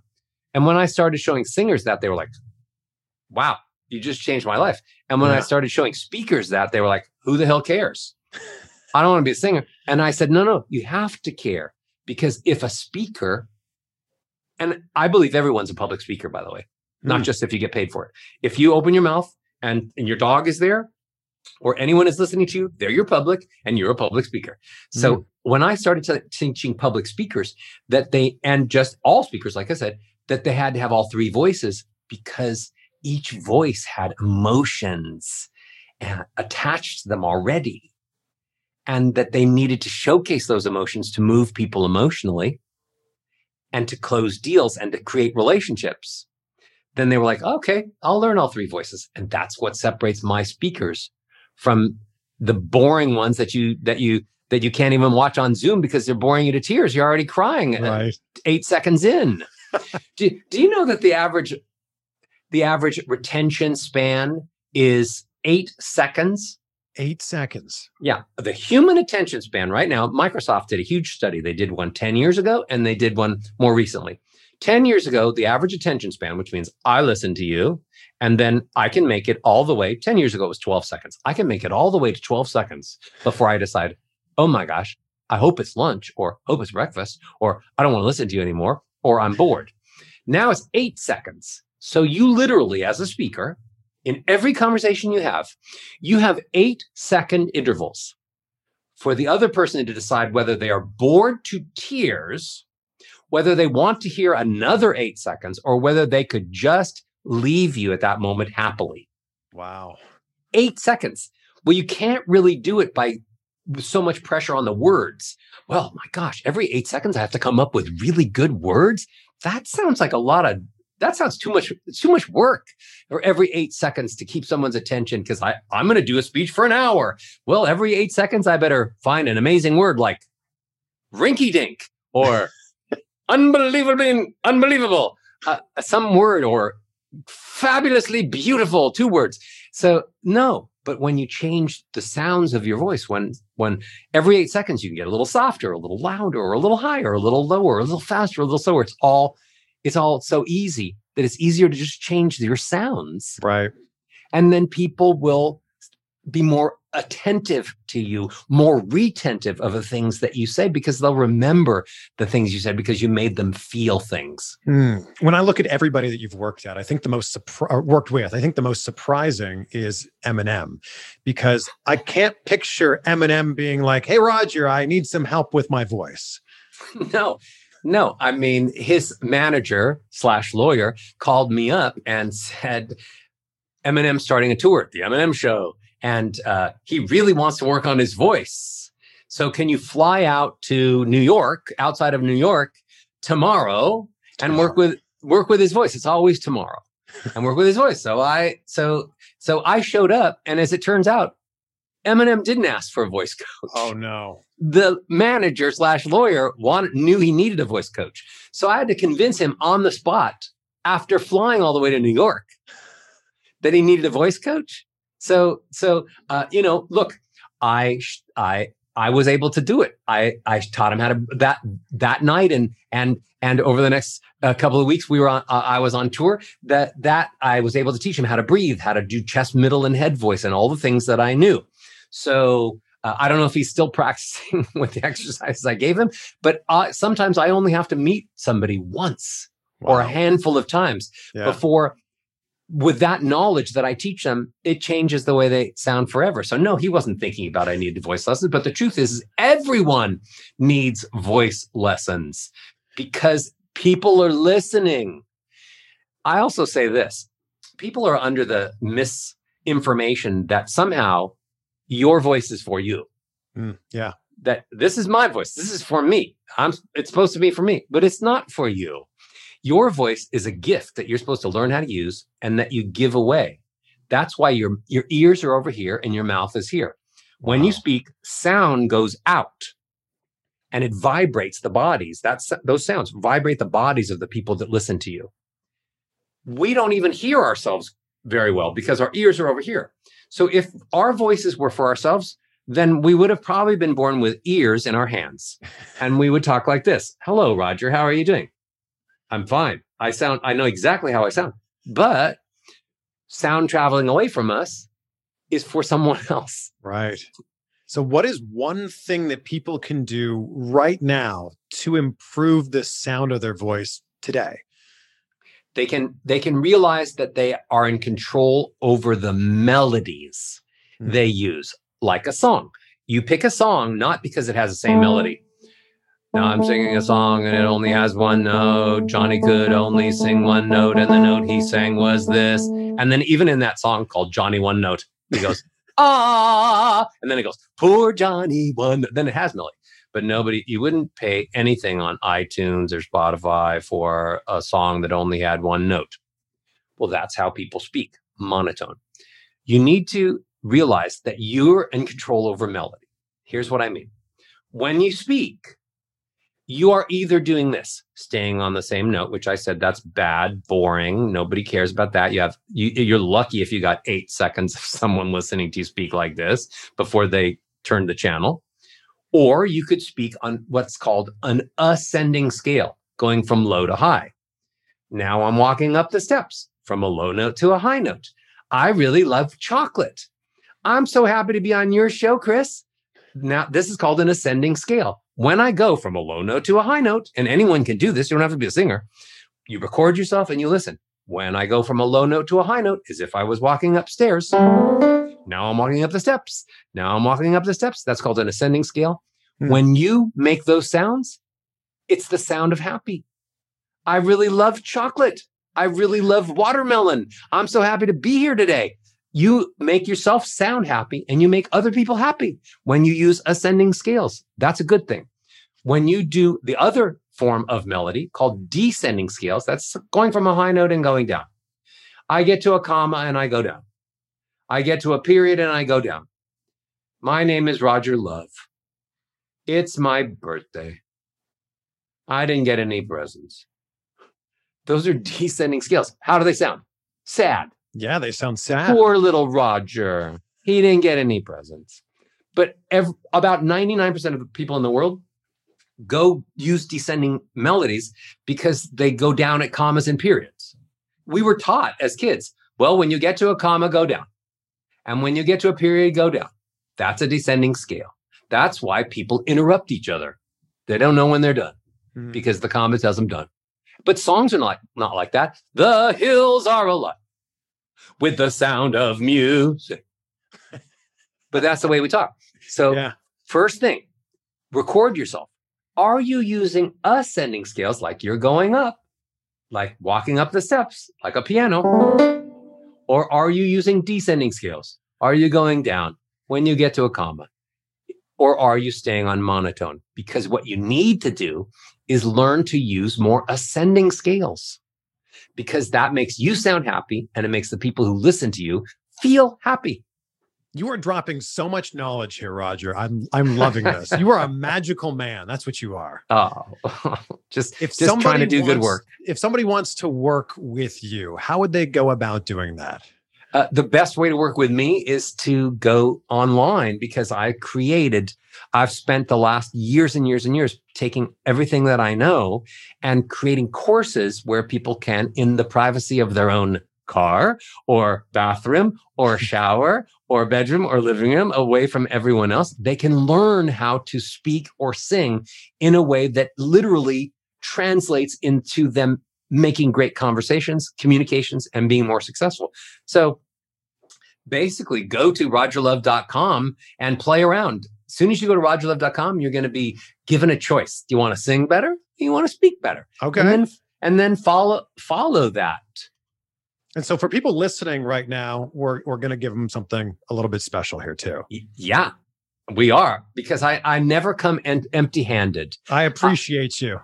And when I started showing singers that, they were like, wow, you just changed my life. And when I started showing speakers that, they were like, who the hell cares? I don't want to be a singer. And I said, no, no, you have to care because if a speaker, and I believe everyone's a public speaker, by the way, not Mm. just if you get paid for it. If you open your mouth and, and your dog is there or anyone is listening to you, they're your public and you're a public speaker. So when I started t- teaching public speakers that they, and just all speakers, like I said, that they had to have all three voices because each voice had emotions uh, attached to them already. And that they needed to showcase those emotions to move people emotionally and to close deals and to create relationships. Then they were like, okay, I'll learn all three voices. And that's what separates my speakers from the boring ones that you, that you, that you can't even watch on Zoom because they're boring you to tears. You're already crying uh, Right. eight seconds in. do, do you know that the average the average retention span is eight seconds? Eight seconds. Yeah, the human attention span right now, Microsoft did a huge study. They did one 10 years ago and they did one more recently. 10 years ago, the average attention span, which means I listen to you and then I can make it all the way. 10 years ago, it was 12 seconds. I can make it all the way to 12 seconds before I decide, oh my gosh, I hope it's lunch or hope it's breakfast or I don't want to listen to you anymore or I'm bored. Now it's eight seconds. So you literally, as a speaker, in every conversation you have, you have eight second intervals for the other person to decide whether they are bored to tears, whether they want to hear another eight seconds, or whether they could just leave you at that moment happily. Wow. Eight seconds. Well, you can't really do it by so much pressure on the words. Well, my gosh, every eight seconds I have to come up with really good words. That sounds like a lot of that sounds too much too much work or every eight seconds to keep someone's attention because i i'm going to do a speech for an hour well every eight seconds i better find an amazing word like rinky dink or unbelievably unbelievable. Uh, some word or fabulously beautiful two words. So no but when you change the sounds of your voice when when every eight seconds you can get a little softer a little louder or a little higher a little lower a little faster a little slower. It's all it's all so easy that it's easier to just change your sounds. Right. and then people will be more attentive to you more retentive of the things that you say because they'll remember the things you said because you made them feel things Hmm. When I look at everybody that you've worked at, I think the most worked with, I think the most surprising is Eminem, because I can't picture Eminem being like, "Hey, Roger, I need some help with my voice." no no i mean his manager slash lawyer called me up and said eminem starting a tour at the eminem show and uh, he really wants to work on his voice so can you fly out to new york outside of new york tomorrow and work with work with his voice it's always tomorrow and work with his voice so i so so i showed up and as it turns out eminem didn't ask for a voice coach Oh no. the manager slash lawyer wanted, knew he needed a voice coach. So I had to convince him on the spot after flying all the way to New York that he needed a voice coach. So, so, uh, you know, look, I, I, I was able to do it. I, I taught him how to that, that night and, and, and over the next uh, couple of weeks, we were on, uh, I was on tour that, that I was able to teach him how to breathe, how to do chest, middle and head voice and all the things that I knew. So, uh, I don't know if he's still practicing with the exercises I gave him, but uh, sometimes I only have to meet somebody once or a handful of times Yeah. before, with that knowledge that I teach them, it changes the way they sound forever. So, no, he wasn't thinking about I needed voice lessons. But the truth is, is everyone needs voice lessons because people are listening. I also say this people are under the misinformation that somehow your voice is for you. Mm, yeah. That this is my voice. This is for me. I'm it's supposed to be for me, but it's not for you. Your voice is a gift that you're supposed to learn how to use and that you give away. That's why your your ears are over here and your mouth is here. When you speak, sound goes out and it vibrates the bodies. That's those sounds vibrate the bodies of the people that listen to you. We don't even hear ourselves very well because our ears are over here. So if our voices were for ourselves, then we would have probably been born with ears in our hands and we would talk like this. Hello, Roger. How are you doing? I'm fine. I sound, I know exactly how I sound, but sound traveling away from us is for someone else. Right. So, what is one thing that people can do right now to improve the sound of their voice today? They can, they can realize that they are in control over the melodies Hmm. they use, like a song. You pick a song, not because it has the same melody. Now I'm singing a song and it only has one note. Johnny could only sing one note, and the note he sang was this. And then, even in that song called Johnny One Note, he goes, ah, and then it goes, poor Johnny One. Then it has melody. But nobody, you wouldn't pay anything on iTunes or Spotify for a song that only had one note. Well, that's how people speak monotone. You need to realize that you're in control over melody. Here's what I mean when you speak, you are either doing this, staying on the same note, which I said that's bad, boring. Nobody cares about that. You have you, you're lucky if you got eight seconds of someone listening to you speak like this before they turn the channel. Or you could speak on what's called an ascending scale, going from low to high. Now I'm walking up the steps from a low note to a high note. I really love chocolate. I'm so happy to be on your show, Chris. Now, this is called an ascending scale. When I go from a low note to a high note, and anyone can do this, you don't have to be a singer. You record yourself and you listen. When I go from a low note to a high note, as if I was walking upstairs. Now I'm walking up the steps. Now I'm walking up the steps. That's called an ascending scale. Hmm. When you make those sounds, it's the sound of happy. I really love chocolate. I really love watermelon. I'm so happy to be here today. You make yourself sound happy and you make other people happy when you use ascending scales. That's a good thing. When you do the other form of melody called descending scales, that's going from a high note and going down. I get to a comma and I go down. I get to a period and I go down. My name is Roger Love. It's my birthday. I didn't get any presents. Those are descending scales. How do they sound? Sad. Yeah, they sound sad. Poor little Roger. He didn't get any presents. But about 99% of the people in the world go use descending melodies because they go down at commas and periods. We were taught as kids, well, when you get to a comma, go down. And when you get to a period, go down. That's a descending scale. That's why people interrupt each other. They don't know when they're done Hmm. because the comma tells them done. But songs are not, not like that. The hills are alive with the sound of music. but that's the way we talk. So, Yeah. first thing, record yourself. Are you using ascending scales like you're going up, like walking up the steps, like a piano? Or are you using descending scales? Are you going down when you get to a comma? Or are you staying on monotone? Because what you need to do is learn to use more ascending scales because that makes you sound happy and it makes the people who listen to you feel happy. You are dropping so much knowledge here, Roger. I'm I'm loving this. You are a magical man. That's what you are. Oh, just, If just trying to do good wants- work. If somebody wants to work with you, how would they go about doing that? Uh, the best way to work with me is to go online because I created, I've spent the last years and years and years taking everything that I know and creating courses where people can, in the privacy of their own car or bathroom or shower or bedroom or living room, away from everyone else, they can learn how to speak or sing in a way that literally translates into them making great conversations, communications, and being more successful. So basically go to rogerlove.com and play around. As soon as you go to rogerlove.com, you're going to be given a choice. Do you want to sing better? Do you want to speak better? Okay. And then and then follow follow that. And so for people listening right now, we're we're going to give them something a little bit special here too. Yeah, we are because I I never come en- empty handed. I appreciate you.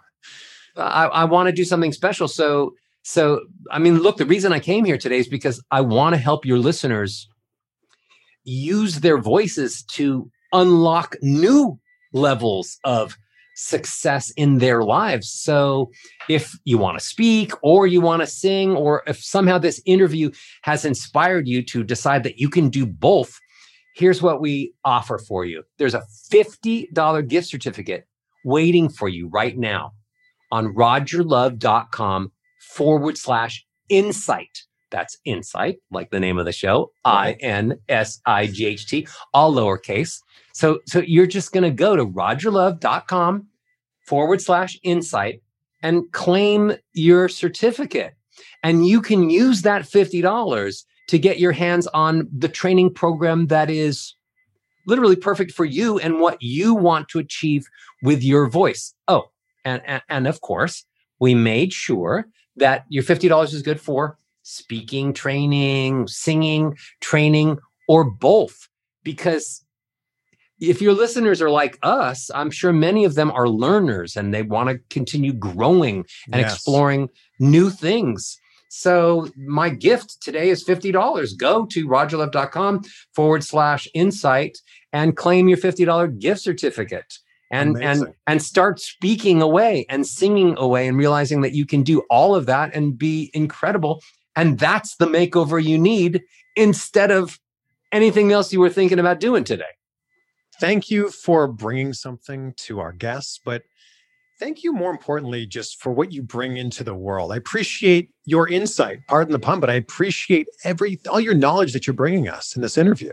I, I want to do something special. So, so I mean, look, the reason I came here today is because I want to help your listeners use their voices to unlock new levels of success in their lives. So, if you want to speak or you want to sing, or if somehow this interview has inspired you to decide that you can do both, here's what we offer for you there's a $50 gift certificate waiting for you right now on rogerlove.com forward slash insight. That's insight, like the name of the show, I N S I G H T, all lowercase. So, so you're just going to go to rogerlove.com forward slash insight and claim your certificate. And you can use that $50 to get your hands on the training program that is literally perfect for you and what you want to achieve with your voice. Oh, and, and, and of course, we made sure that your $50 is good for speaking training, singing training, or both. Because if your listeners are like us, I'm sure many of them are learners and they want to continue growing and Yes. exploring new things. So my gift today is $50. Go to rogerlove.com forward slash insight and claim your $50 gift certificate and and and start speaking away and singing away and realizing that you can do all of that and be incredible and that's the makeover you need instead of anything else you were thinking about doing today Thank you for bringing something to our guests, but thank you more importantly just for what you bring into the world. I appreciate your insight. Pardon the pun, but I appreciate every all your knowledge that you're bringing us in this interview.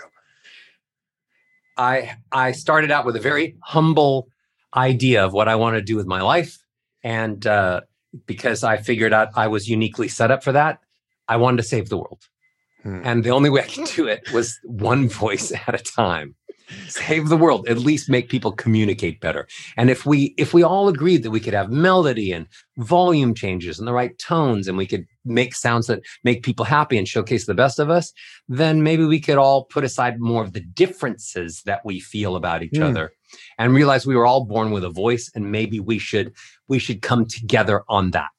i i started out with a very humble idea of what i want to do with my life and uh, because i figured out i was uniquely set up for that i wanted to save the world Hmm. and the only way i could do it was one voice at a time save the world at least make people communicate better and if we if we all agreed that we could have melody and volume changes and the right tones and we could make sounds that make people happy and showcase the best of us then maybe we could all put aside more of the differences that we feel about each Hmm. other and realize we were all born with a voice and maybe we should we should come together on that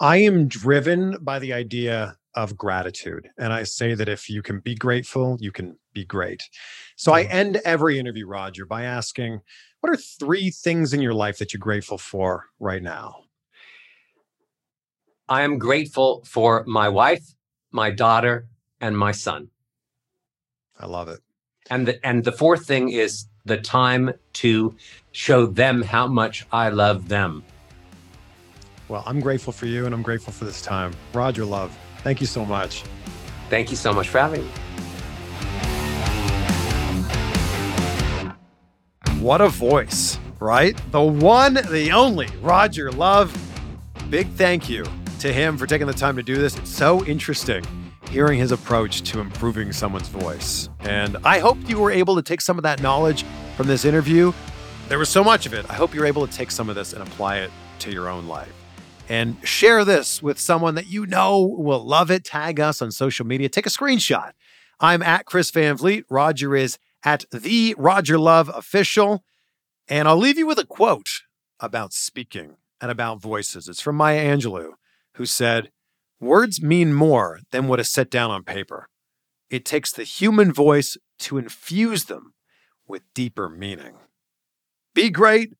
I am driven by the idea of gratitude. And I say that if you can be grateful, you can be great. So I end every interview, Roger, by asking, what are three things in your life that you're grateful for right now? i am grateful for my wife my daughter and my son I love it. And the and the fourth thing is the time to show them how much I love them. Well, I'm grateful for you and I'm grateful for this time. Roger Love, thank you so much. Thank you so much for having me. What a voice, right? The one, the only Roger Love. Big thank you to him for taking the time to do this. It's so interesting hearing his approach to improving someone's voice. And I hope you were able to take some of that knowledge from this interview. There was so much of it. I hope you're able to take some of this and apply it to your own life. And share this with someone that you know will love it. Tag us on social media. Take a screenshot. I'm at Chris Van Vliet. Roger is at the Roger Love official. And I'll leave you with a quote about speaking and about voices. It's from Maya Angelou, who said, Words mean more than what is set down on paper. It takes the human voice to infuse them with deeper meaning. Be great.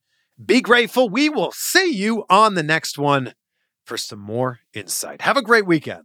Be grateful. We will see you on the next one for some more insight. Have a great weekend.